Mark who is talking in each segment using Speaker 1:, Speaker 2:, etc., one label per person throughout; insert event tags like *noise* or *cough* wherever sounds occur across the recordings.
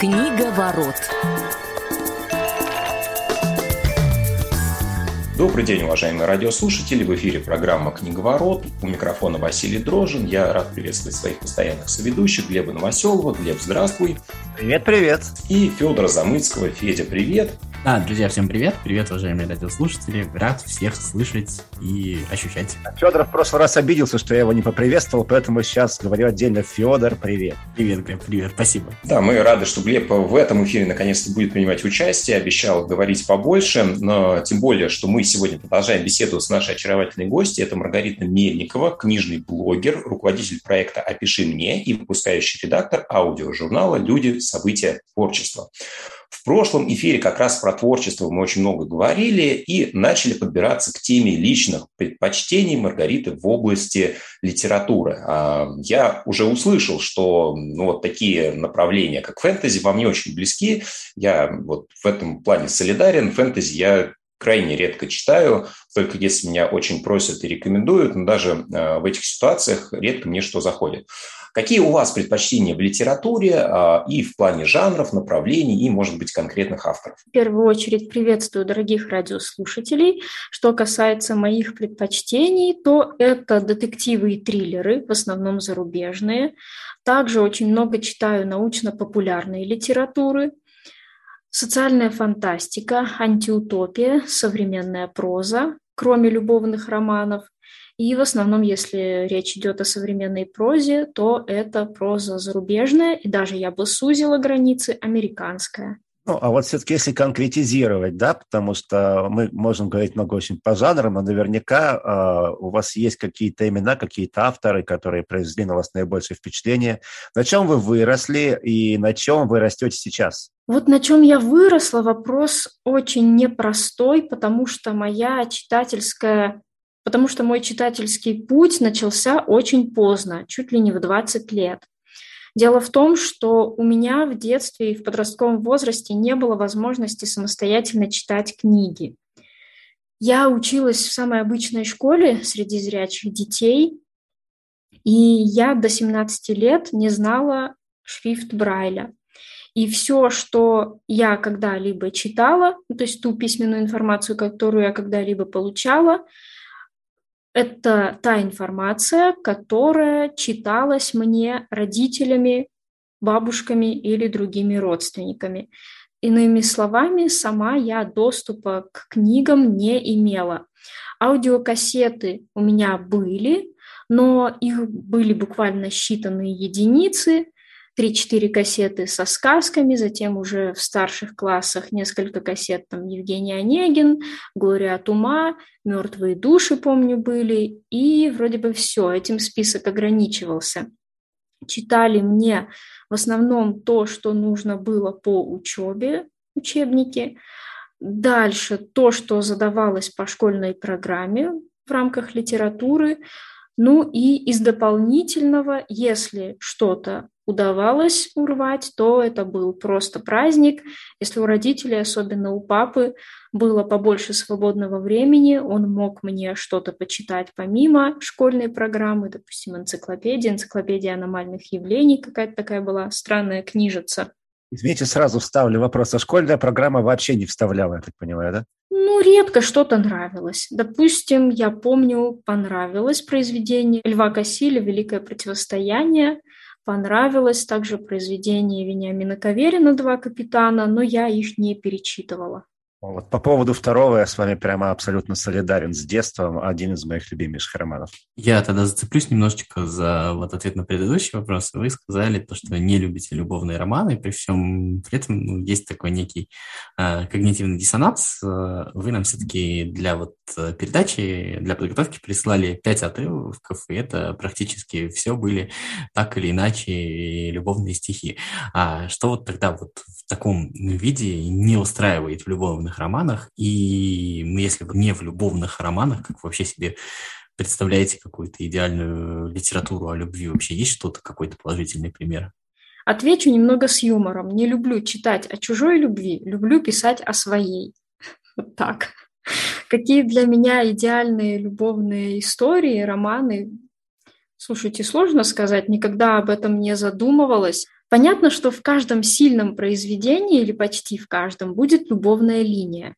Speaker 1: Книга ворот.
Speaker 2: Добрый день, уважаемые радиослушатели. В эфире программа «Книговорот». У микрофона Василий Дрожин. Я рад приветствовать своих постоянных соведущих Глеба Новоселова. Глеб, здравствуй.
Speaker 3: Привет, привет.
Speaker 2: И Федора Замыцкого. Федя, привет.
Speaker 4: Да, друзья, всем привет. Привет, уважаемые радиослушатели. Рад всех слышать и ощущать.
Speaker 3: Федор в прошлый раз обиделся, что я его не поприветствовал, поэтому сейчас говорю отдельно. Федор, привет.
Speaker 4: Привет, Глеб, привет, спасибо.
Speaker 2: Да, мы рады, что Глеб в этом эфире наконец-то будет принимать участие. Обещал говорить побольше, но тем более, что мы сегодня продолжаем беседу с нашей очаровательной гостьей. Это Маргарита Мельникова, книжный блогер, руководитель проекта «Опиши мне» и выпускающий редактор аудиожурнала «Люди, события, творчество». В прошлом эфире как раз про творчество мы очень много говорили и начали подбираться к теме личных предпочтений Маргариты в области литературы. А, я уже услышал, что ну, вот такие направления, как фэнтези, вам не очень близки. Я вот в этом плане солидарен. Фэнтези я крайне редко читаю, только если меня очень просят и рекомендуют, но даже а, в этих ситуациях редко мне что заходит. Какие у вас предпочтения в литературе а, и в плане жанров, направлений и, может быть, конкретных авторов?
Speaker 5: В первую очередь приветствую дорогих радиослушателей. Что касается моих предпочтений, то это детективы и триллеры, в основном зарубежные. Также очень много читаю научно-популярной литературы, социальная фантастика, антиутопия, современная проза, кроме любовных романов – и в основном, если речь идет о современной прозе, то это проза зарубежная, и даже я бы сузила границы, американская.
Speaker 3: Ну, а вот все-таки если конкретизировать, да, потому что мы можем говорить много очень по жанрам, но наверняка э, у вас есть какие-то имена, какие-то авторы, которые произвели на вас наибольшее впечатление. На чем вы выросли и на чем вы растете сейчас?
Speaker 5: Вот на чем я выросла, вопрос очень непростой, потому что моя читательская потому что мой читательский путь начался очень поздно, чуть ли не в 20 лет. Дело в том, что у меня в детстве и в подростковом возрасте не было возможности самостоятельно читать книги. Я училась в самой обычной школе среди зрячих детей, и я до 17 лет не знала шрифт Брайля. И все, что я когда-либо читала, то есть ту письменную информацию, которую я когда-либо получала, это та информация, которая читалась мне родителями, бабушками или другими родственниками. Иными словами, сама я доступа к книгам не имела. Аудиокассеты у меня были, но их были буквально считанные единицы, 3-4 кассеты со сказками, затем уже в старших классах несколько кассет, там Евгений Онегин, Глория от ума, Мертвые души, помню, были, и вроде бы все, этим список ограничивался. Читали мне в основном то, что нужно было по учебе, учебники, дальше то, что задавалось по школьной программе в рамках литературы, ну и из дополнительного, если что-то удавалось урвать, то это был просто праздник. Если у родителей, особенно у папы, было побольше свободного времени, он мог мне что-то почитать помимо школьной программы, допустим, энциклопедия, энциклопедия аномальных явлений, какая-то такая была странная книжица.
Speaker 3: Извините, сразу вставлю вопрос. А школьная программа вообще не вставляла, я так понимаю, да?
Speaker 5: Ну, редко что-то нравилось. Допустим, я помню, понравилось произведение Льва Кассиля «Великое противостояние», понравилось также произведение Вениамина Каверина «Два капитана», но я их не перечитывала.
Speaker 3: Вот по поводу второго я с вами прямо абсолютно солидарен с детством. Один из моих любимейших романов.
Speaker 4: Я тогда зацеплюсь немножечко за вот ответ на предыдущий вопрос. Вы сказали то, что не любите любовные романы, при всем при этом ну, есть такой некий э, когнитивный диссонанс. Э, вы нам все-таки для вот э, передачи, для подготовки прислали пять отрывков, и это практически все были так или иначе любовные стихи. А что вот тогда вот в таком виде не устраивает в любовных любовных романах, и ну, если вы не в любовных романах, как вообще себе представляете какую-то идеальную литературу о любви? Вообще есть что-то, какой-то положительный пример?
Speaker 5: Отвечу немного с юмором. Не люблю читать о чужой любви, люблю писать о своей. *laughs* Вот так. Какие для меня идеальные любовные истории, романы? Слушайте, сложно сказать, никогда об этом не задумывалась. Понятно, что в каждом сильном произведении или почти в каждом будет любовная линия.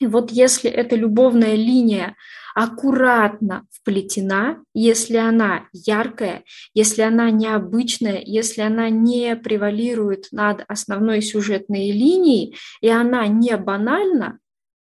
Speaker 5: И вот если эта любовная линия аккуратно вплетена, если она яркая, если она необычная, если она не превалирует над основной сюжетной линией, и она не банальна,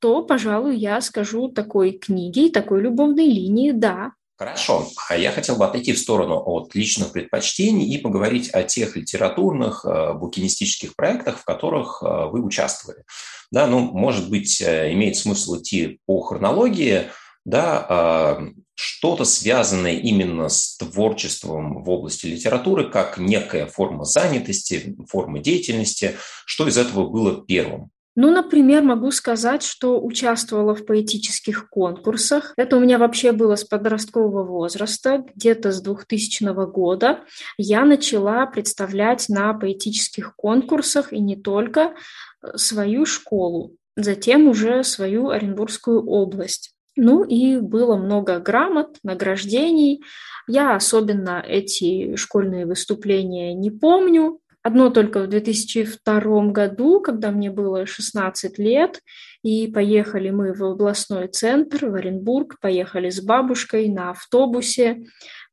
Speaker 5: то, пожалуй, я скажу такой книге и такой любовной линии «да».
Speaker 2: Хорошо. А я хотел бы отойти в сторону от личных предпочтений и поговорить о тех литературных, э, букинистических проектах, в которых э, вы участвовали. Да, ну, может быть, э, имеет смысл идти по хронологии, да, что-то связанное именно с творчеством в области литературы, как некая форма занятости, форма деятельности, что из этого было первым?
Speaker 5: Ну, например, могу сказать, что участвовала в поэтических конкурсах. Это у меня вообще было с подросткового возраста, где-то с 2000 года. Я начала представлять на поэтических конкурсах и не только э, свою школу, затем уже свою Оренбургскую область. Ну и было много грамот, награждений. Я особенно эти школьные выступления не помню, Одно только в 2002 году, когда мне было 16 лет, и поехали мы в областной центр, в Оренбург, поехали с бабушкой на автобусе.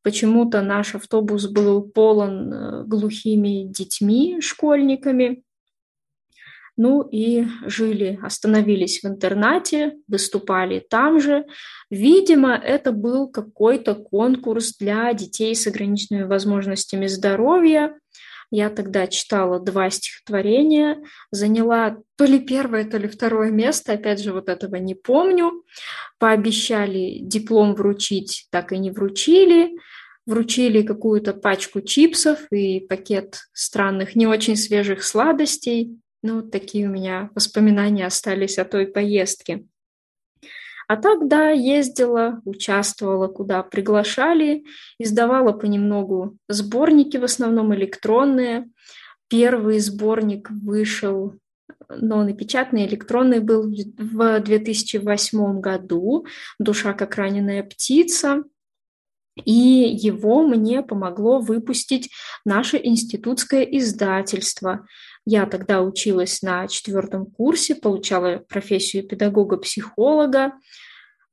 Speaker 5: Почему-то наш автобус был полон э, глухими детьми, школьниками. Ну и жили, остановились в интернате, выступали там же. Видимо, это был какой-то конкурс для детей с ограниченными возможностями здоровья. Я тогда читала два стихотворения, заняла то ли первое, то ли второе место, опять же, вот этого не помню. Пообещали диплом вручить, так и не вручили. Вручили какую-то пачку чипсов и пакет странных, не очень свежих сладостей. Ну, такие у меня воспоминания остались о той поездке. А так, да, ездила, участвовала, куда приглашали, издавала понемногу сборники, в основном электронные. Первый сборник вышел, но он и печатный, электронный был в 2008 году «Душа как раненая птица». И его мне помогло выпустить наше институтское издательство. Я тогда училась на четвертом курсе, получала профессию педагога-психолога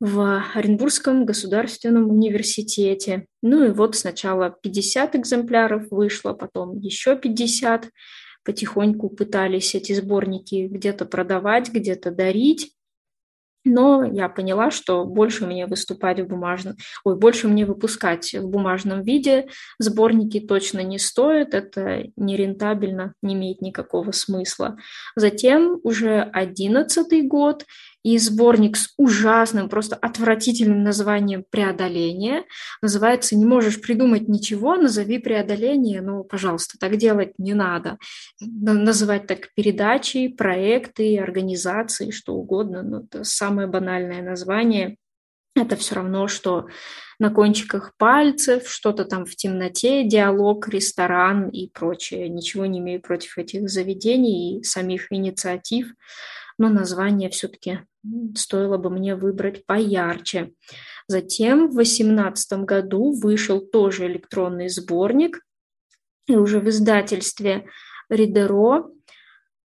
Speaker 5: в Оренбургском государственном университете. Ну и вот сначала 50 экземпляров вышло, потом еще 50. Потихоньку пытались эти сборники где-то продавать, где-то дарить. Но я поняла, что больше мне выступать в бумажном, ой, больше мне выпускать в бумажном виде сборники точно не стоит, это нерентабельно, не имеет никакого смысла. Затем уже одиннадцатый год, и сборник с ужасным, просто отвратительным названием «Преодоление». Называется «Не можешь придумать ничего, назови преодоление». Ну, пожалуйста, так делать не надо. Называть так передачи, проекты, организации, что угодно. Ну, это самое банальное название. Это все равно, что на кончиках пальцев, что-то там в темноте, диалог, ресторан и прочее. Ничего не имею против этих заведений и самих инициатив но название все-таки стоило бы мне выбрать поярче. Затем в 2018 году вышел тоже электронный сборник, и уже в издательстве Ридеро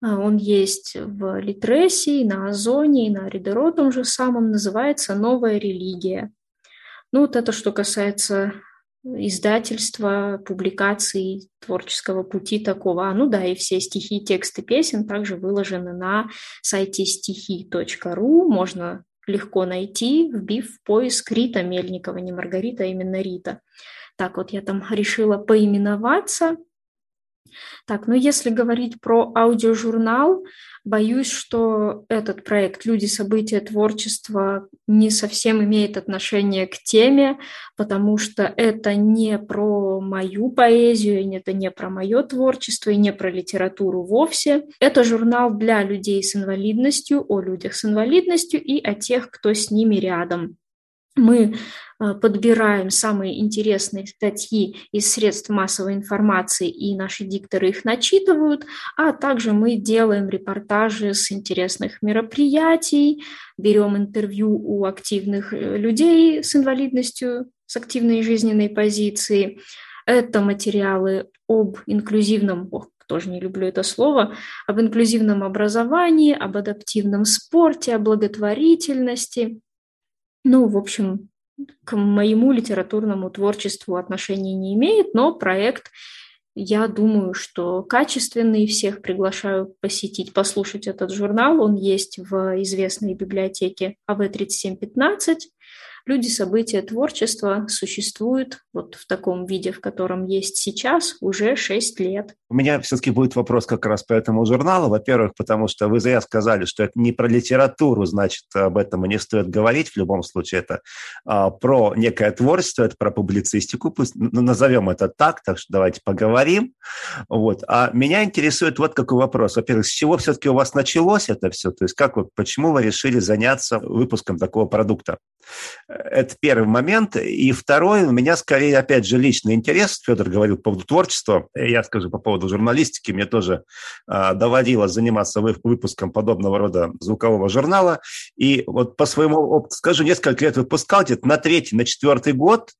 Speaker 5: а, он есть в Литресе, на Озоне, и на Ридеро том же самом, называется «Новая религия». Ну, вот это что касается издательства, публикаций творческого пути такого. А, ну да, и все стихи, тексты песен также выложены на сайте стихи.ру. Можно легко найти, вбив в поиск Рита Мельникова, не Маргарита, а именно Рита. Так вот, я там решила поименоваться – так, ну если говорить про аудиожурнал, боюсь, что этот проект «Люди, события, творчество» не совсем имеет отношение к теме, потому что это не про мою поэзию, это не про мое творчество и не про литературу вовсе. Это журнал для людей с инвалидностью, о людях с инвалидностью и о тех, кто с ними рядом. Мы а, подбираем самые интересные статьи из средств массовой информации, и наши дикторы их начитывают, а также мы делаем репортажи с интересных мероприятий, берем интервью у активных э, людей с инвалидностью, с активной жизненной позицией, Это материалы об инклюзивном, ох, тоже не люблю это слово, об инклюзивном образовании, об адаптивном спорте, о благотворительности. Ну, в общем, к моему литературному творчеству отношения не имеет, но проект, я думаю, что качественный. Всех приглашаю посетить, послушать этот журнал. Он есть в известной библиотеке АВ-3715. Люди, события, творчество существуют вот в таком виде, в котором есть сейчас, уже 6 лет.
Speaker 3: Меня все-таки будет вопрос как раз по этому журналу. Во-первых, потому что вы зря сказали, что это не про литературу, значит, об этом и не стоит говорить. В любом случае, это а, про некое творчество, это про публицистику, пусть назовем это так, так что давайте поговорим. Вот. А меня интересует вот какой вопрос. Во-первых, с чего все-таки у вас началось это все? То есть как вы, почему вы решили заняться выпуском такого продукта? Это первый момент. И второй, у меня скорее, опять же, личный интерес. Федор говорил по поводу творчества. Я скажу по поводу журналистики. Мне тоже э, доводилось заниматься выпуском подобного рода звукового журнала. И вот по своему опыту скажу, несколько лет выпускал, где-то на третий, на четвертый год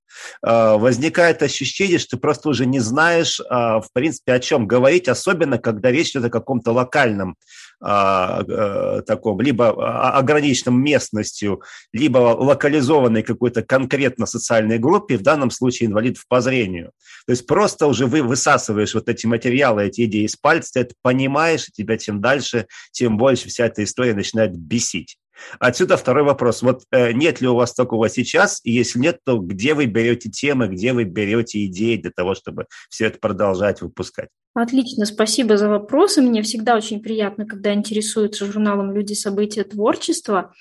Speaker 3: э, возникает ощущение, что ты просто уже не знаешь, э, в принципе, о чем говорить, особенно когда речь идет о каком-то локальном а, таком, либо ограниченном местностью, либо локализованной какой-то конкретно социальной группе, в данном случае инвалидов по зрению. То есть просто уже вы высасываешь вот эти материалы, эти идеи из пальца, ты это понимаешь, и тебя тем дальше, тем больше вся эта история начинает бесить. Отсюда второй вопрос. Вот э, нет ли у вас такого сейчас? И если нет, то где вы берете темы, где вы берете идеи для того, чтобы все это продолжать выпускать?
Speaker 5: Отлично, спасибо за вопросы. Мне всегда очень приятно, когда интересуются журналом «Люди, события, творчество».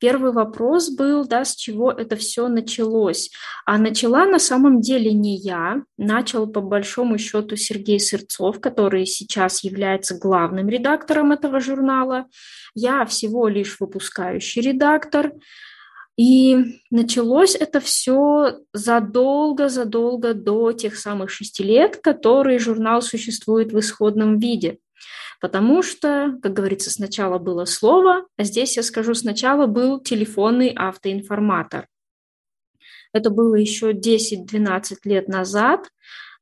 Speaker 5: Первый вопрос был, да, с чего это все началось. А начала на самом деле не я. Начал по большому счету Сергей Сырцов, который сейчас является главным редактором этого журнала. Я всего лишь выпускающий редактор. И началось это все задолго-задолго до тех самых шести лет, которые журнал существует в исходном виде. Потому что, как говорится, сначала было слово, а здесь я скажу, сначала был телефонный автоинформатор. Это было еще 10-12 лет назад.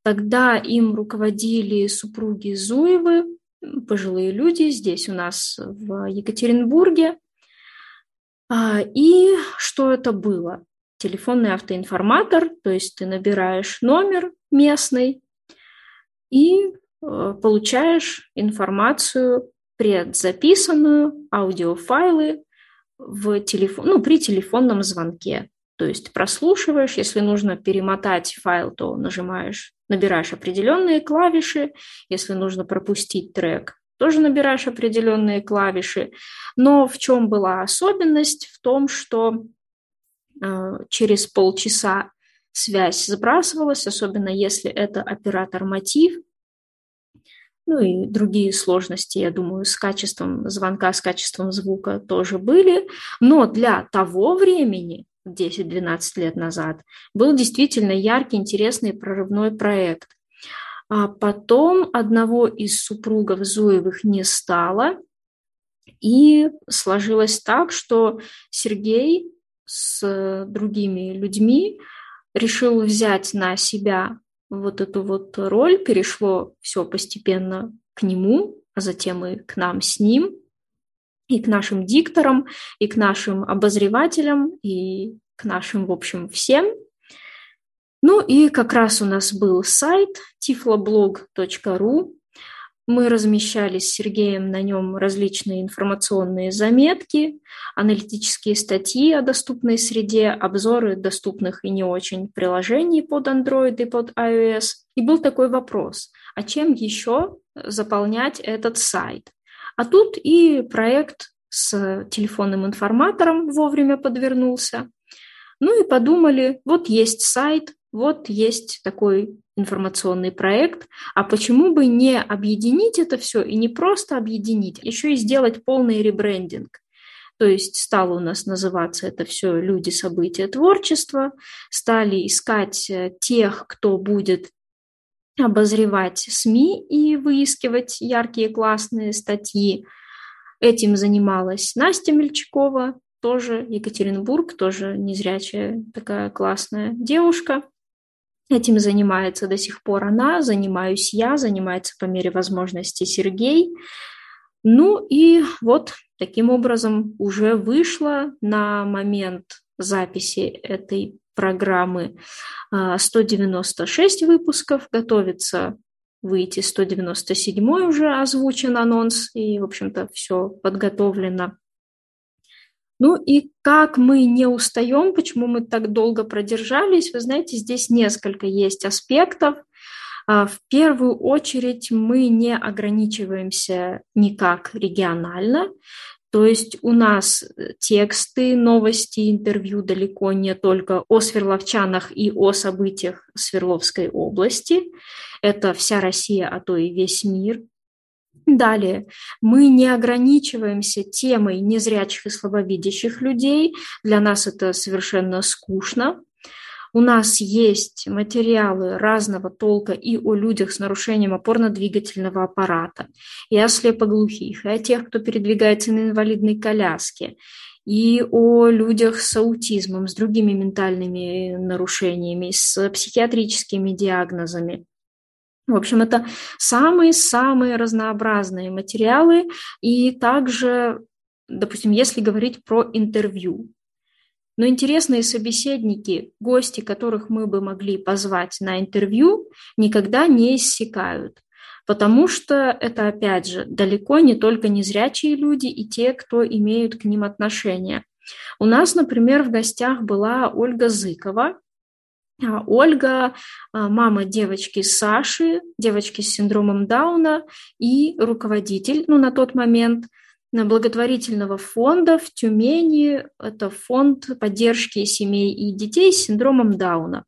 Speaker 5: Тогда им руководили супруги Зуевы, пожилые люди здесь у нас в Екатеринбурге. А, и что это было? Телефонный автоинформатор, то есть ты набираешь номер местный и получаешь информацию предзаписанную, аудиофайлы в телефон, ну, при телефонном звонке. То есть прослушиваешь, если нужно перемотать файл, то нажимаешь, набираешь определенные клавиши, если нужно пропустить трек, тоже набираешь определенные клавиши. Но в чем была особенность? В том, что э, через полчаса связь сбрасывалась, особенно если это оператор мотив, ну и другие сложности, я думаю, с качеством звонка, с качеством звука тоже были. Но для того времени, 10-12 лет назад, был действительно яркий, интересный прорывной проект. А потом одного из супругов Зуевых не стало, и сложилось так, что Сергей с другими людьми решил взять на себя вот эту вот роль, перешло все постепенно к нему, а затем и к нам с ним, и к нашим дикторам, и к нашим обозревателям, и к нашим, в общем, всем. Ну и как раз у нас был сайт tifloblog.ru, мы размещали с Сергеем на нем различные информационные заметки, аналитические статьи о доступной среде, обзоры доступных и не очень приложений под Android и под iOS. И был такой вопрос, а чем еще заполнять этот сайт? А тут и проект с телефонным информатором вовремя подвернулся. Ну и подумали, вот есть сайт, вот есть такой информационный проект, а почему бы не объединить это все и не просто объединить, еще и сделать полный ребрендинг. То есть стало у нас называться это все «Люди, события, творчество», стали искать э, тех, кто будет обозревать СМИ и выискивать яркие классные статьи. Этим занималась Настя Мельчакова, тоже Екатеринбург, тоже незрячая такая классная девушка. Этим занимается до сих пор она, занимаюсь я, занимается по мере возможности Сергей. Ну и вот таким образом уже вышло на момент записи этой программы 196 а, выпусков, готовится выйти 197 уже озвучен анонс, и, в общем-то, все подготовлено. Ну и как мы не устаем, почему мы так долго продержались, вы знаете, здесь несколько есть аспектов. А, в первую очередь мы не ограничиваемся никак регионально, то есть у нас тексты, новости, интервью далеко не только о сверловчанах и о событиях Свердловской области. Это вся Россия, а то и весь мир. Далее, мы не ограничиваемся темой незрячих и слабовидящих людей. Для нас это совершенно скучно. У нас есть материалы разного толка и о людях с нарушением опорно-двигательного аппарата, и о слепоглухих, и о тех, кто передвигается на инвалидной коляске, и о людях с аутизмом, с другими ментальными нарушениями, с психиатрическими диагнозами. В общем, это самые-самые разнообразные материалы. И также, допустим, если говорить про интервью, но интересные собеседники, гости, которых мы бы могли позвать на интервью, никогда не иссякают. Потому что это, опять же, далеко не только незрячие люди и те, кто имеют к ним отношение. У нас, например, в гостях была Ольга Зыкова, Ольга, а, мама девочки Саши, девочки с синдромом Дауна и руководитель, ну, на тот момент, благотворительного фонда в Тюмени. Это фонд поддержки семей и детей с синдромом Дауна.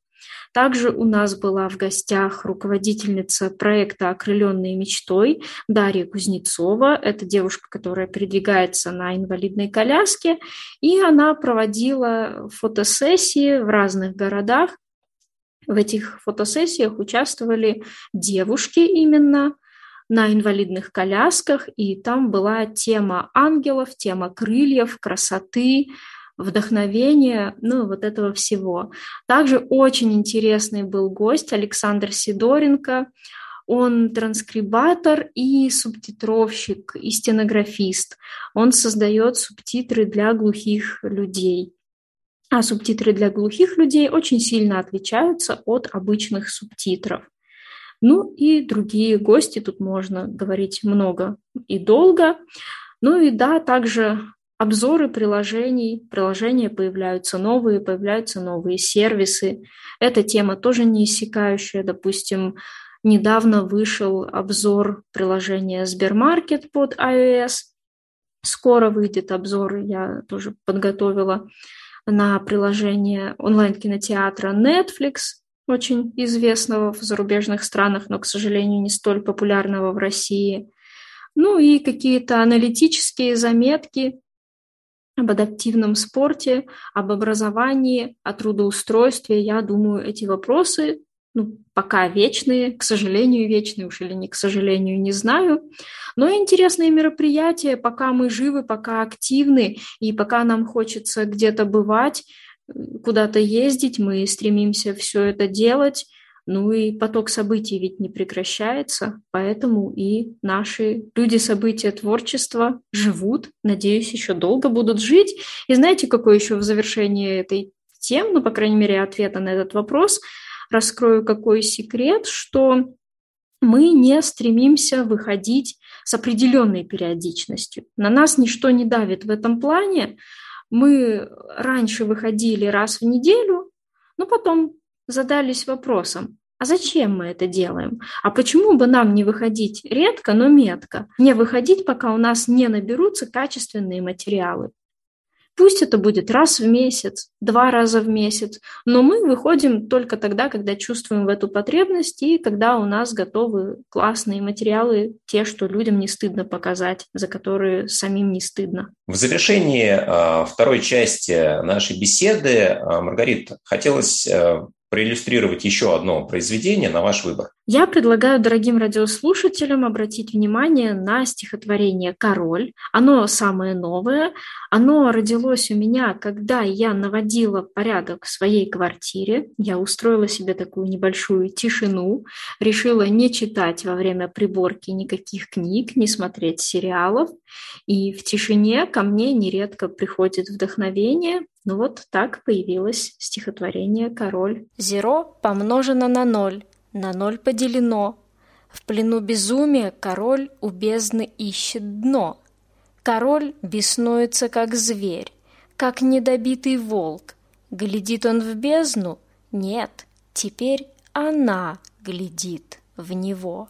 Speaker 5: Также у нас была в гостях руководительница проекта «Окрыленные мечтой» Дарья Кузнецова. Это девушка, которая передвигается на инвалидной коляске, и она проводила фотосессии в разных городах в этих фотосессиях участвовали девушки именно на инвалидных колясках, и там была тема ангелов, тема крыльев, красоты, вдохновения, ну, вот этого всего. Также очень интересный был гость Александр Сидоренко. Он транскрибатор и субтитровщик, и стенографист. Он создает субтитры для глухих людей а субтитры для глухих людей очень сильно отличаются от обычных субтитров. Ну и другие гости, тут можно говорить много и долго. Ну и да, также обзоры приложений, приложения появляются новые, появляются новые сервисы. Эта тема тоже не иссякающая. Допустим, недавно вышел обзор приложения Сбермаркет под iOS. Скоро выйдет обзор, я тоже подготовила на приложение онлайн-кинотеатра Netflix, очень известного в зарубежных странах, но, к сожалению, не столь популярного в России. Ну и какие-то аналитические заметки об адаптивном спорте, об образовании, о трудоустройстве. Я думаю, эти вопросы ну, пока вечные, к сожалению, вечные уж или не к сожалению, не знаю. Но интересные мероприятия, пока мы живы, пока активны, и пока нам хочется где-то бывать, куда-то ездить, мы стремимся все это делать. Ну и поток событий ведь не прекращается, поэтому и наши люди события творчества живут, надеюсь, еще долго будут жить. И знаете, какой еще в завершении этой темы, ну, по крайней мере, ответа на этот вопрос – раскрою какой секрет, что мы не стремимся выходить с определенной периодичностью. На нас ничто не давит в этом плане. Мы раньше выходили раз в неделю, но потом задались вопросом, а зачем мы это делаем? А почему бы нам не выходить редко, но метко? Не выходить, пока у нас не наберутся качественные материалы. Пусть это будет раз в месяц, два раза в месяц, но мы выходим только тогда, когда чувствуем в эту потребность и когда у нас готовы классные материалы, те, что людям не стыдно показать, за которые самим не стыдно.
Speaker 2: В завершении э, второй части нашей беседы, э, Маргарита, хотелось э, проиллюстрировать еще одно произведение на ваш выбор.
Speaker 6: Я предлагаю дорогим радиослушателям обратить внимание на стихотворение «Король». Оно самое новое. Оно родилось у меня, когда я наводила порядок в своей квартире. Я устроила себе такую небольшую тишину, решила не читать во время приборки никаких книг, не смотреть сериалов. И в тишине ко мне нередко приходит вдохновение, ну вот так появилось стихотворение «Король».
Speaker 5: Зеро помножено на ноль на ноль поделено. В плену безумия король у бездны ищет дно. Король беснуется, как зверь, как недобитый волк. Глядит он в бездну? Нет, теперь она глядит в него.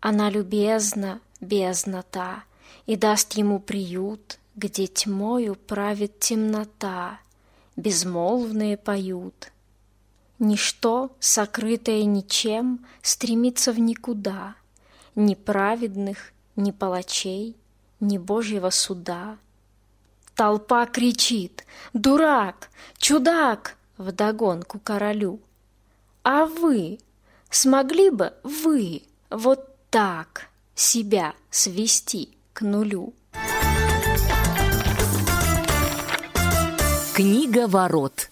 Speaker 5: Она любезна, бездна та, и даст ему приют, где тьмою правит темнота, безмолвные поют — Ничто, сокрытое ничем, стремится в никуда, Ни праведных, ни палачей, ни Божьего суда. Толпа кричит «Дурак! Чудак!» вдогонку королю. А вы, смогли бы вы вот так себя свести к нулю?
Speaker 7: Книга ворот.